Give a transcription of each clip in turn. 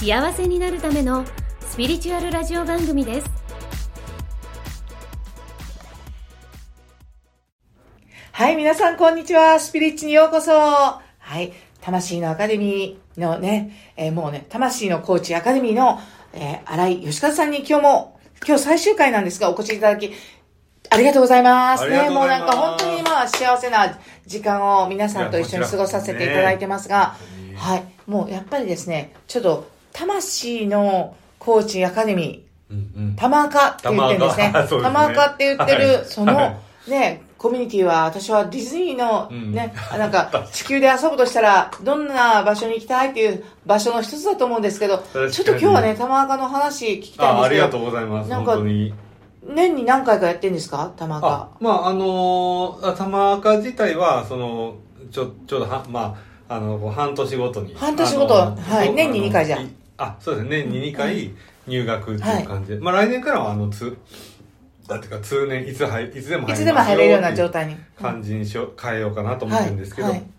幸せになるためのスピリチュアルラジオ番組ですはい、皆さんこんにちは。スピリッチにようこそ。はい、魂のアカデミーのね、えーもうね、魂のコーチアカデミーの、えー、荒井義和さんに今日も、今日最終回なんですが、お越しいただき、ありがとうございます。ね、もうなんか本当にまあ幸せな時間を皆さんと一緒に過ごさせていただいてますが、ねはい、もうやっぱりですね、ちょっと魂のコーチアカデミー、うんうん。玉赤って言ってるんですね。玉赤 って言ってる、はいその、はね、コミュニティは、私はディズニーのうんね、なんか、地球で遊ぶとしたら、どんな場所に行きたいっていう場所の一つだと思うんですけど、ちょっと今日はね、玉赤の話聞きたいんあ、ですけど、ありがとうございます。なんか本当に。年に何回かやってんですか？玉あ赤。、まあ、あのー、あ玉赤自体は、その、ちょ、ちょうどは、まあ、あの、半年ごとに。半年ごとはい年に二回じゃあのいあ、そうですね。年に2回入学っていう感じで。まあ、来年からは、あの、つ、だっていうか、通年、いつ入、いつでもいつでも入れるような状態に。感じにしよう変えようかなと思ってるんですけど、はいはい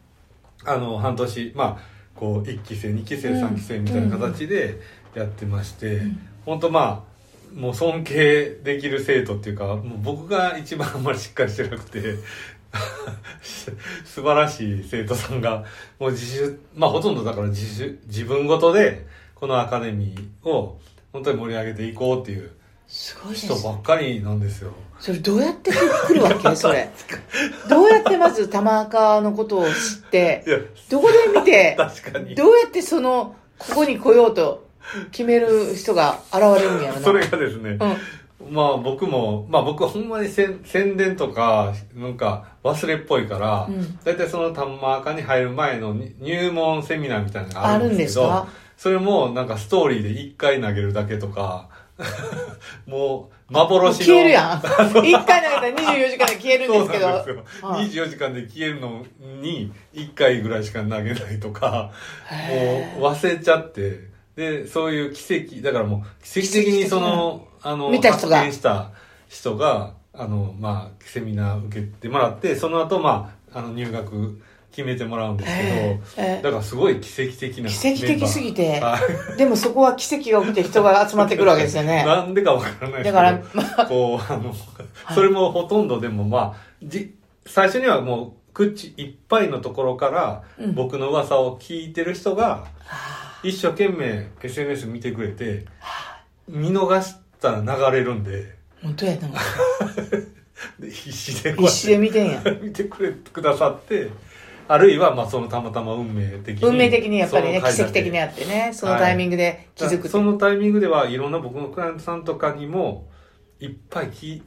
あの半年まあこう1期生2期生うん3期生みたいな形でやってまして、本当まあもう尊敬できる生徒っていうかもう僕が一番あんまりしっかりしてなくて 素晴らしい生徒さんがもう自主まあほとんどだから自主自分ごとでこのアカデミーを本当に盛り上げていこうっていうすごいです人ばっかりなんですよ。それどうやって来るわけ？それ。どうやってまず玉赤のことを知って？どこで見て、確かにどうやってその、ここに来ようと決める人が現れるんやろな？それがですね、うん。まあ僕も、まあ僕はほんまに宣宣伝とか、なんか忘れっぽいから、うんだいたいその玉赤に入る前のに入門セミナーみたいなのがああるんるんでけど、ですすか？それもなんかストーリーで1回投げるだけとか、もう幻の。消えるやん。一回投げたら24時間で消えるんそうですけど。なんですよ。はい24時間で消えるのに1回ぐらいしか投げないとか、もう忘れちゃって、で、そういう奇跡、だからもう奇跡的にその、あの、見た人が発見した人が、あの、まあ、セミナー受けてもらって、その後、まあ、あの、入学決めてもらうんですけど、ええだからすごい奇跡的な奇跡的すぎてでもそこは奇跡が起きて人が集まってくるわけですよはいね。なんでかわからないですけどだから、まあ、こう、あの、それもほとんどでもまあ、じ、最初にはもう、口いっぱいのところから、うん。僕の噂を聞いてる人が、一生懸命 SNS 見てくれて、見逃したら流れるんで、本当やな。で必死で必死で見てんや。見てくれてくださって、あるいは、まあ、そのたまたま運命的に。運命的にやっぱりね、奇跡的にあってね、そのタイミングで気づくってそのタイミングではいろんな僕のクライアントさんとかにもいっぱいき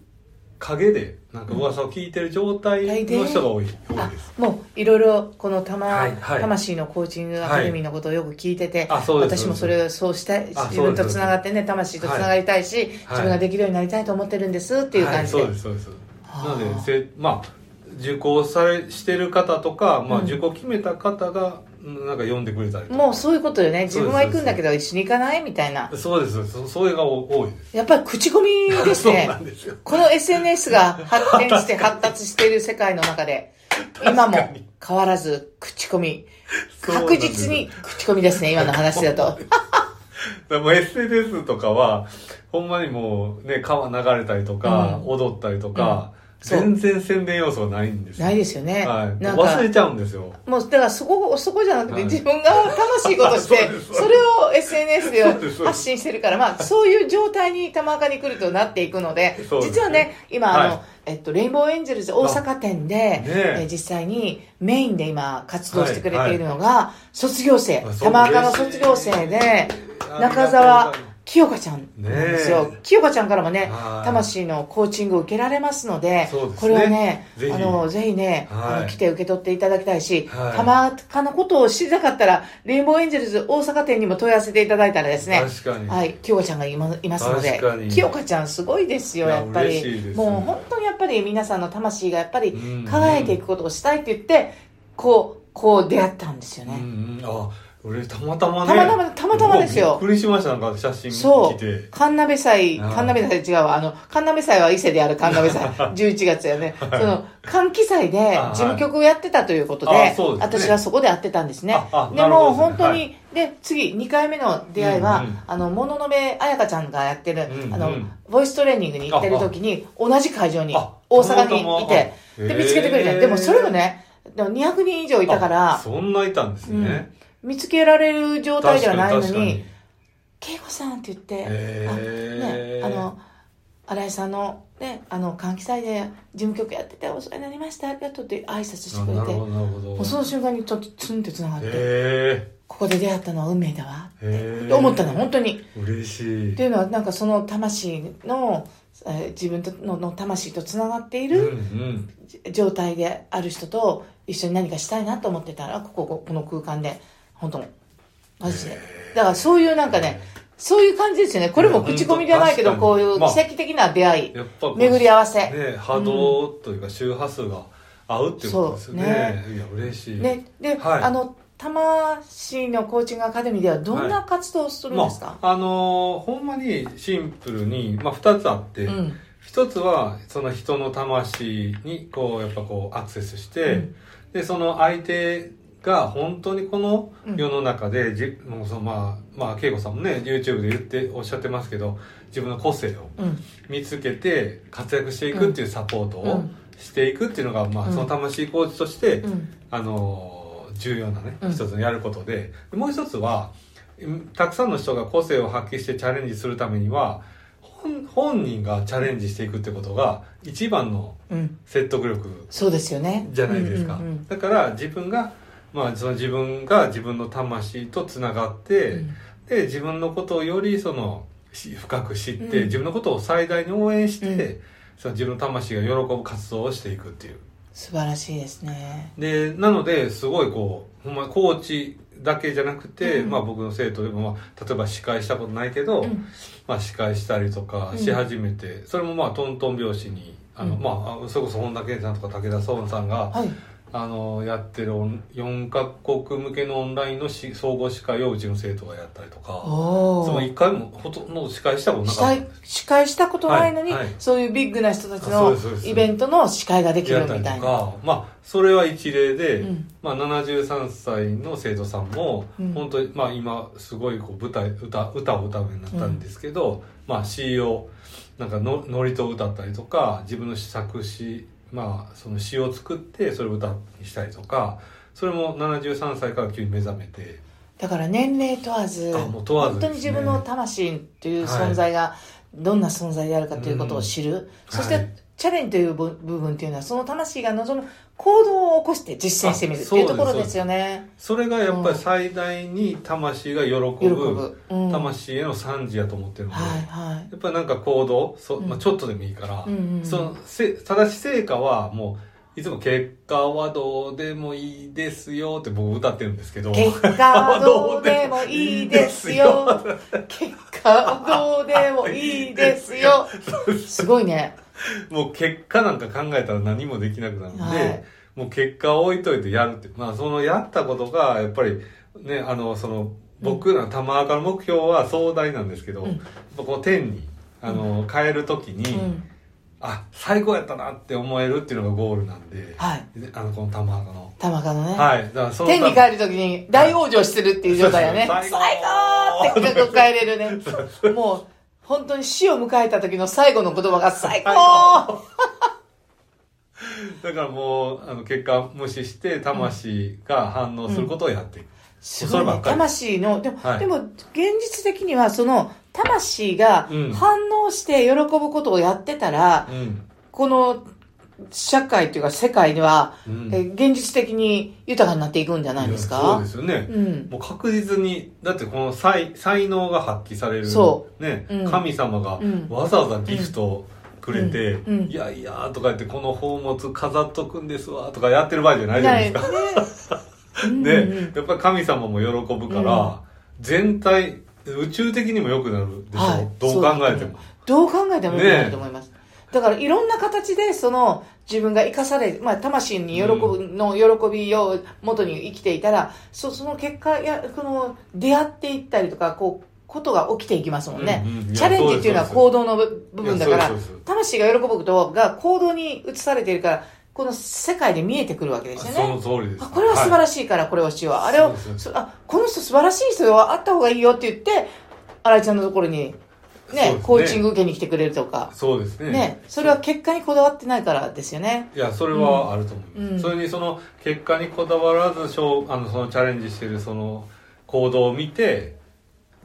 影でなんか噂を聞いてる状態の人が多い,、多あいです。もういろいろこのたま、はいはい。魂のコーチングアカデミーのことをよく聞いてて、あそうです私もそれをそうしたいあ自分とつながってね魂とつながりたいし、自分ができるようになりたいと思ってるんですっていう感じで、はい、そうですそうです。はあ。なのでせまあ受講されしてる方とか、まあ、うん受講決めた方がうんなんか呼んでくれたりとか。もうそういうことよね。自分は行くんだけそど一緒に行かないみたいな。そうです。そそれが多いです。やっぱり口コミですね。なんですよ。この SNS が発展して 発達している世界の中で今も変わらず口コミ。確実に口コミですね今の話だと。で も SNS とかは、ほんまにもうね、川流れたりとか、うん。踊ったりとか、そう全然宣伝要素がないんですよ。ないですよね、はい。なんか忘れちゃうんですよ。もうだからそこそこじゃなくて、はい。自分が楽しいことして それを SNS で発信してるからまあそういう状態に玉赤に来るとなっていくので実はね今あの、はい。えっと、レインボーエンジェルズ大阪店で、ねえ。ー実際にメインで今活動してくれているのが、卒業生。玉赤の卒業生で中澤清香ちゃんなんですよ。ねえ清香ちゃんからもね、はい。魂のコーチングを受けられますので、ね。これはね、ぜひ。あの、ぜひね、はい。あの、来て受け取っていただきたいし、はい。たまかのことを知りたかったら、レインボーエンジェルズ大阪店にも問い合わせていただいたらですね。はい、清香ちゃんがいますので清香ちゃんすごいですよ、いややっぱり。嬉しいですもう本当にやっぱり皆さんの魂がやっぱりうん。輝いていくことをしたいって言って、こう、こう出会ったんですようんうね。ん、あ、俺たまたまね。たまたまたまたまですよびっくりしました、なんか写真そう見て。。神鍋祭、神鍋祭違うわ。あの、神鍋祭は伊勢である神鍋祭。11月やね。その、歓喜祭で事務局をやってたということあで、そうですね私はそこで会ってたんですねでも、ね本当に、はで、次、2回目の出会いは、うんうんあの、もののべ彩香ちゃんがやってる、うんうんあの、ボイストレーニングに行ってる時に、同じ会場にあ、大阪にいて、で、見つけてくれて、でもそれもね、でも200人以上いたからあ、そんないたんですね。見つけられる状態ではないのにに、恵子さんって言って、あね、あの、新井さんの、ね、あの、換気祭で事務局やってて、お世話になりました、ありがとうって挨拶してくれて。もうその瞬間にちょっとツンって繋がって、へここで出会ったのは運命だわって思ったの、本当に。え。嬉しい。っていうのは、なんかその魂の、えー自分とのの魂と繋がっているん。状態である人と一緒に何かしたいなと思ってたら、ここ、ここの空間で、本当マジで。だからそういうなんかね、そういう感じですよね。これも口コミじゃないけど、こういう奇跡的な出会い、やっぱこう巡り合わせ。ね、波動というか周波数が合うっていうことですよね。そうねいや、嬉しい。ね、で、はいあの、魂のコーチングアカデミーではどんな活動をするんですか、まあ、あのーほんまにシンプルに、まあ、2つあって、うん。一つはその人の魂にこうやっぱこうアクセスして、うんでその相手が本当にこの世の中で、じもうそのまあまあ恵子さんもね YouTube で言っておっしゃってますけど自分の個性をうん。見つけて活躍していくっていうサポートをうんしていくっていうのが、まあ、うんその魂コーチとして、うん。あのー重要なねうん一つのやることで、もう一つはうんたくさんの人が個性を発揮してチャレンジするためには本本人がチャレンジしていくってことが一番のうん。説得力そうですよね。じゃないですか、うんうんだから自分がまあその自分が自分の魂とつながって、うん。で自分のことをよりそのし深く知って、うん。自分のことを最大に応援して、うん。その自分の魂が喜ぶ活動をしていくっていう。素晴らしいですね。でなのですごいこうほんまコーチだけじゃなくて、うん。まあ、僕の生徒でも、まあ、例えば司会したことないけど、うん。まあ、司会したりとかし始めて、それもまあトントン拍子にあの、うん。まあ、それこそ本田健さんとか武田壮さんが、はい。あのやってるオン4カ国向けのオンラインのし総合司会をうちの生徒がやったりとかその1回もほとんど司会したことなかった司会したことないのに、はいはい。そういうビッグな人たちのイベントの司会ができるみたいな。か、まあ、それは一例で、うん。まあ、73歳の生徒さんも、うん。本当に、まあ、今すごいこう舞台歌歌を歌うようになったんですけど、まあ、詩をなんかのノリと歌ったりとか自分の作詞、まあ、その詩を作ってそれを歌にしたりとかそれも73歳から急に目覚めて。だから年齢問わず、あもう問わず本当に自分の魂という存在がどんな存在であるかということを知る。そして、はいチャレンジという部部分っていうのは、その魂が望む行動を起こして実践してみるあっていうところですよね。それがやっぱり最大に魂が喜ぶ。うん。はい魂への賛辞やと思ってるので。はい。やっぱりなんか行動そ、うんまあ、ちょっとでもいいから、うんうんうんそのせ正しい成果はもういつも結果はどうでもいいですよって僕歌ってるんですけど結果はどうでもいいですよ。結果はどうでもいいですよ。すごいね。もう結果なんか考えたら何もできなくなるんで、はいもう結果を置いといてやるってまあそのやったことがやっぱりねあのその僕らの玉赤の目標は壮大なんですけど、うんこう天にあの、変える時に、うん。あ最高やったなって思えるっていうのがゴールなんで、はい。あのこの玉赤の。玉川のね。はい。だからその天に帰るときに大往生してるっていう状態やね。そう最高って迎えれるね。もう、本当に死を迎えた時の最後の言葉が最高。だからもうあの結果無視して魂が反応することをやっていく、すごいね。魂の、でも、はい。でも、現実的にはその、魂がうん。反応して喜ぶことをやってたら、うん。この、社会というか世界では、うん。え現実的に豊かになっていくんじゃないですか？そうですよね、うん。もう確実にだってこの才才能が発揮されるそね、うん。神様がうん。わざわざギフトをくれて「うん。うん。いやいや」とか言って「この宝物飾っとくんですわ」とかやってる場合じゃないじゃないですか。ね。やっぱり神様も喜ぶから、全体宇宙的にも良くなるでしょ、はい。どう考えても。どう考えても良くなると思います。だからいろんな形でその自分が生かされ、まあ魂に喜ぶ、の喜びを元に生きていたら、そその結果や、この出会っていったりとか、こう、ことが起きていきますもんね。うんうんチャレンジっていうのは行動の部部分だから魂が喜ぶことが行動に移されているから、この世界で見えてくるわけですよね。その通りです。あこれは素晴らしい。からこれをしよう。あれをあ、この人素晴らしい人よ、会った方がいいよって言って、新井ちゃんのところに、ね、ねコーチング受けに来てくれるとか。そうですね。ね、それは結果にこだわってないからですよね。いやそれはあると思います、うんそれにその結果にこだわらずしょうあのそのチャレンジしてるその行動を見て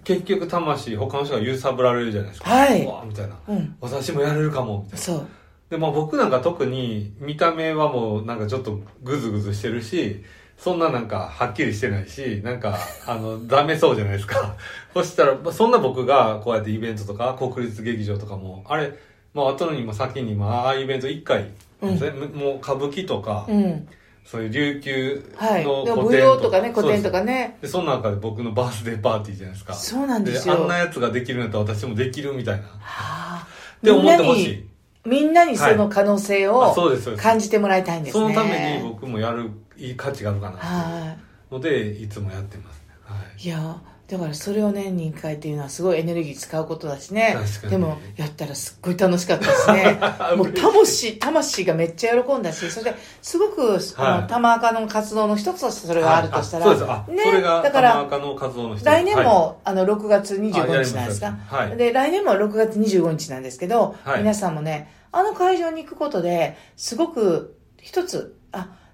結局魂他の人が揺さぶられるじゃないですかはいうわみたいなうん。私もやれるかもみたいなそう。でまあ僕なんか特に見た目はもうなんかちょっとグズグズしてるしそんななんかはっきりしてないしなんかあのダメそうじゃないですか そしたらまあそんな僕がこうやってイベントとか国立劇場とかもあれまあ後にも先にもああいうイベント1回、うんぜもう歌舞伎とか、うん。そういう琉球はい。のでも舞古典踊とかね、古典とかかね。でその中で僕のバースデーパーティーじゃないですかそうなんですあんよ。なやつができるんだったら私もできるみたいなっはあて思ってほしいみんなにその可能性あをそうですそうです感じてもらいたいんですね。そのために僕もやるいい価値があるかなとはのでいつもやってますね、はい。い。いや、だからそれを年に1回っていうのはすごいエネルギー使うことだしね。でも、やったらすっごい楽しかったですね。もう魂、魂がめっちゃ喜んだし、それで、すごく、あはい。の、玉赤の活動の一つとしてそれがあるとしたら、はい。ねそれがだから玉赤の活動の一つ。来年も、はあの、6月25あやります日なんですか。はい。で、来年も6月25日なんですけど、はい。皆さんもね、あの会場に行くことで、すごく、一つ、あ、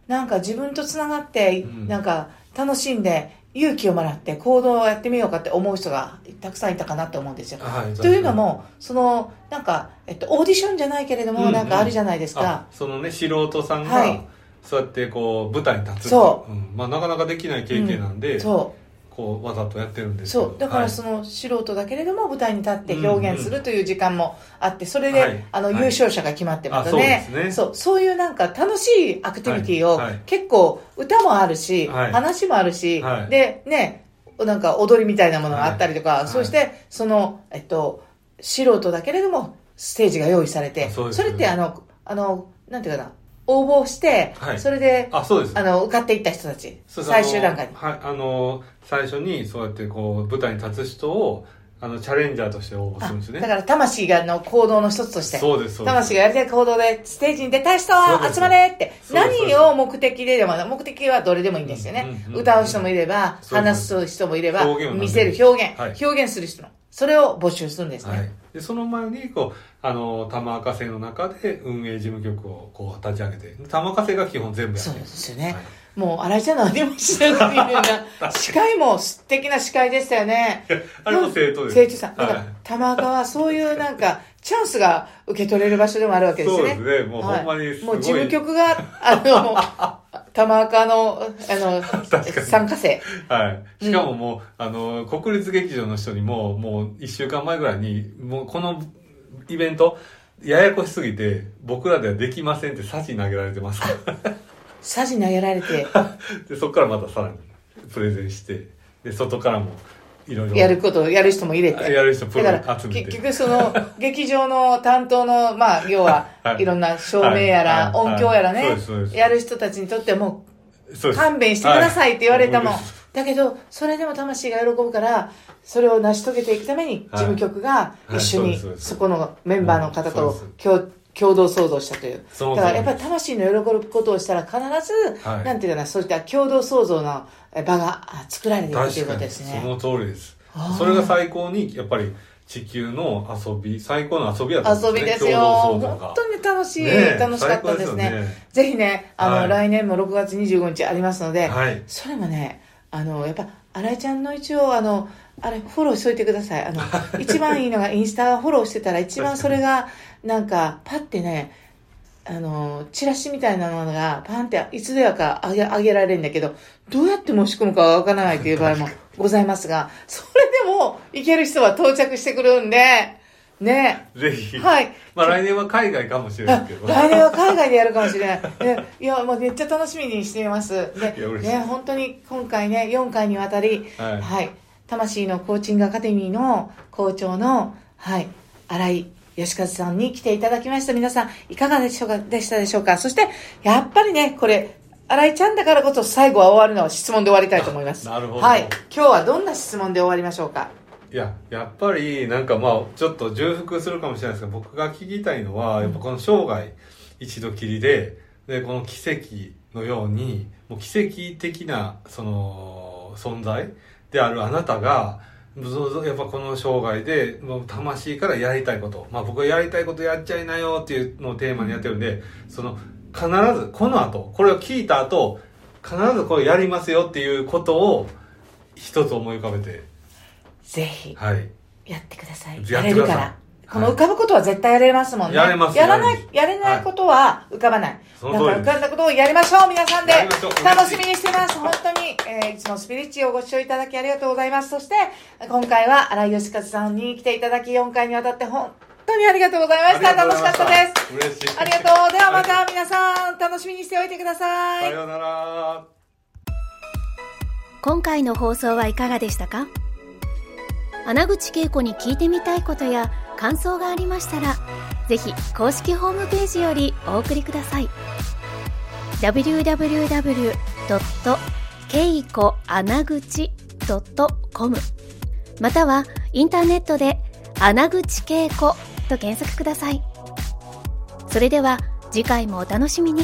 なんか自分とつながって、うん。なんか楽しんで、勇気をもらって行動をやってみようかって思う人がたくさんいたかなと思うんですよ。はいというのも、その、なんか、えっと、オーディションじゃないけれども、うんうん。なんかあるじゃないですあか。そのね素人さんが、はい。そうやってこう舞台に立つそう。うん。まあ、なかなかできない経験なんで、そう。こうわざとやってるんですそう。だからはい。その素人だけれども舞台に立って表現するという時間もあって、それで、はい。あの、はい。優勝者が決まってますね。そう、そう。いうなんか楽しいアクティビティを、結構歌もあるし、はい。話もあるし、はい。で、ね、なんか踊りみたいなものがあったりとか、はい。そして、その、えっと、素人だけれども、ステージが用意されて、あそうですよね。れってあの、あの、なんていうかな、応募して、はい。それで、あそうです。あの、受かっていった人たち、最終段階に。はいあの最初にそうやってこう舞台に立つ人をあのチャレンジャーとして応募すあるんですね。だから魂がの行動の一つとして。そうです魂がやりたい行動でステージに出たい人そうです。集まれって。何を目的ででも、目的はどれでもいいんですよね。うんうん。うん歌う人もいれば、話です。す人もいれば見せる表現、はい。表現する人の。それを募集するんですはいね。、でその前にこうあの玉赤製の中で運営事務局をこう立ち上げて玉赤製が基本全部やってそうるですよね。はいもう、新井ちゃん何もしないっていうような、司会も素敵な司会でしたよね。あれも生徒です生徒さん。だか玉川はそういうなんか、チャンスが受け取れる場所でもあるわけですよね。そうですねもうほんまにすごいもう事務局が、あの、玉川の、あの、参加生。はい。しかももう、あの、国立劇場の人にも、もう一週間前ぐらいに、もうこのイベント、ややこしすぎて、僕らではできませんってサジ投げられてます。サジ投げられて、で、そこからまたさらにプレゼンして、で、外からもいろいろ。やること、やる人も入れて。やる人プロ集めて。結局その、劇場の担当の、まあ、要はは、い。いろんな照明やら、はい。音響やらねやる人たちにとってはもう、勘弁してくださいって言われたもん。はい。だけど、それでも魂が喜ぶから、それを成し遂げていくために、事務局がはい。一緒に、はいそこのメンバーの方と共共同創造したという。だからやっぱり通魂の喜ぶことをしたら必ず、はいなんていうかな、そういった共同創造のえ場があ作られていくということですね。その通りです。それが最高に、やっぱり地球の遊び、最高の遊びやったん遊びですよ。共同創造が本当に楽しい、ねえ楽しかったですね。ねぜひね、あの、はい来年も6月25日ありますので、はい。それもね、あの、やっぱ、新井ちゃんの一応、あの、あれ、フォローしといてください。あの、一番いいのがインスタフォローしてたら、一番それが、なんか、パってね、あの、チラシみたいなものがパンっていつでやかあげ、あげられるんだけど、どうやって申し込むかわからないという場合もございますが、それでも行ける人は到着してくるんで、ね。ぜひ。はい。まあ来年は海外かもしれないけど。来年は海外でやるかもしれない。ね、いや、もうめっちゃ楽しみにしています。でね、本当に今回ね、4回にわたり、はいはい。魂のコーチングアカデミーの校長の、はい、新井吉和さんに来ていただきました。皆さん、いかがでしょうか、でしたでしょうかそして、やっぱりね、これ、新井ちゃんだからこそ最後は終わるのは質問で終わりたいと思います。なるほどはい。今日はどんな質問で終わりましょうか？いや、やっぱりなんかまあ、ちょっと重複するかもしれないですけど、僕が聞きたいのは、やっぱこの生涯一度きりで、で、この奇跡のように、もう奇跡的な、その、存在であるあなたが、やっぱこの生涯で、魂からやりたいこと。まあ僕はやりたいことやっちゃいなよっていうのをテーマにやってるんで、その、必ず、この後、これを聞いた後、必ずこれやりますよっていうことを、一つ思い浮かべて、ぜひ、はい。やってください。やってください。この浮かぶことは絶対やれますもんね。やれますやらないやれないことは浮かばない。だから浮かんだことをやりましょう、皆さんで。楽しみにしてます。本当に、えーいつもスピリッチをご視聴いただきありがとうございます。そして、今回は荒井義和さんに来ていただき、4回にわたって本当にありがとうございました。楽しかったです。嬉しい。ありがとう。ではまた皆さん、楽しみにしておいてください。さようなら。今回の放送はいかがでしたか？穴口恵子に聞いてみたいことや感想がありましたらぜひ公式ホームページよりお送りください。www.keikoanaguchi.com またはインターネットで穴口恵子と検索ください。それでは次回もお楽しみに。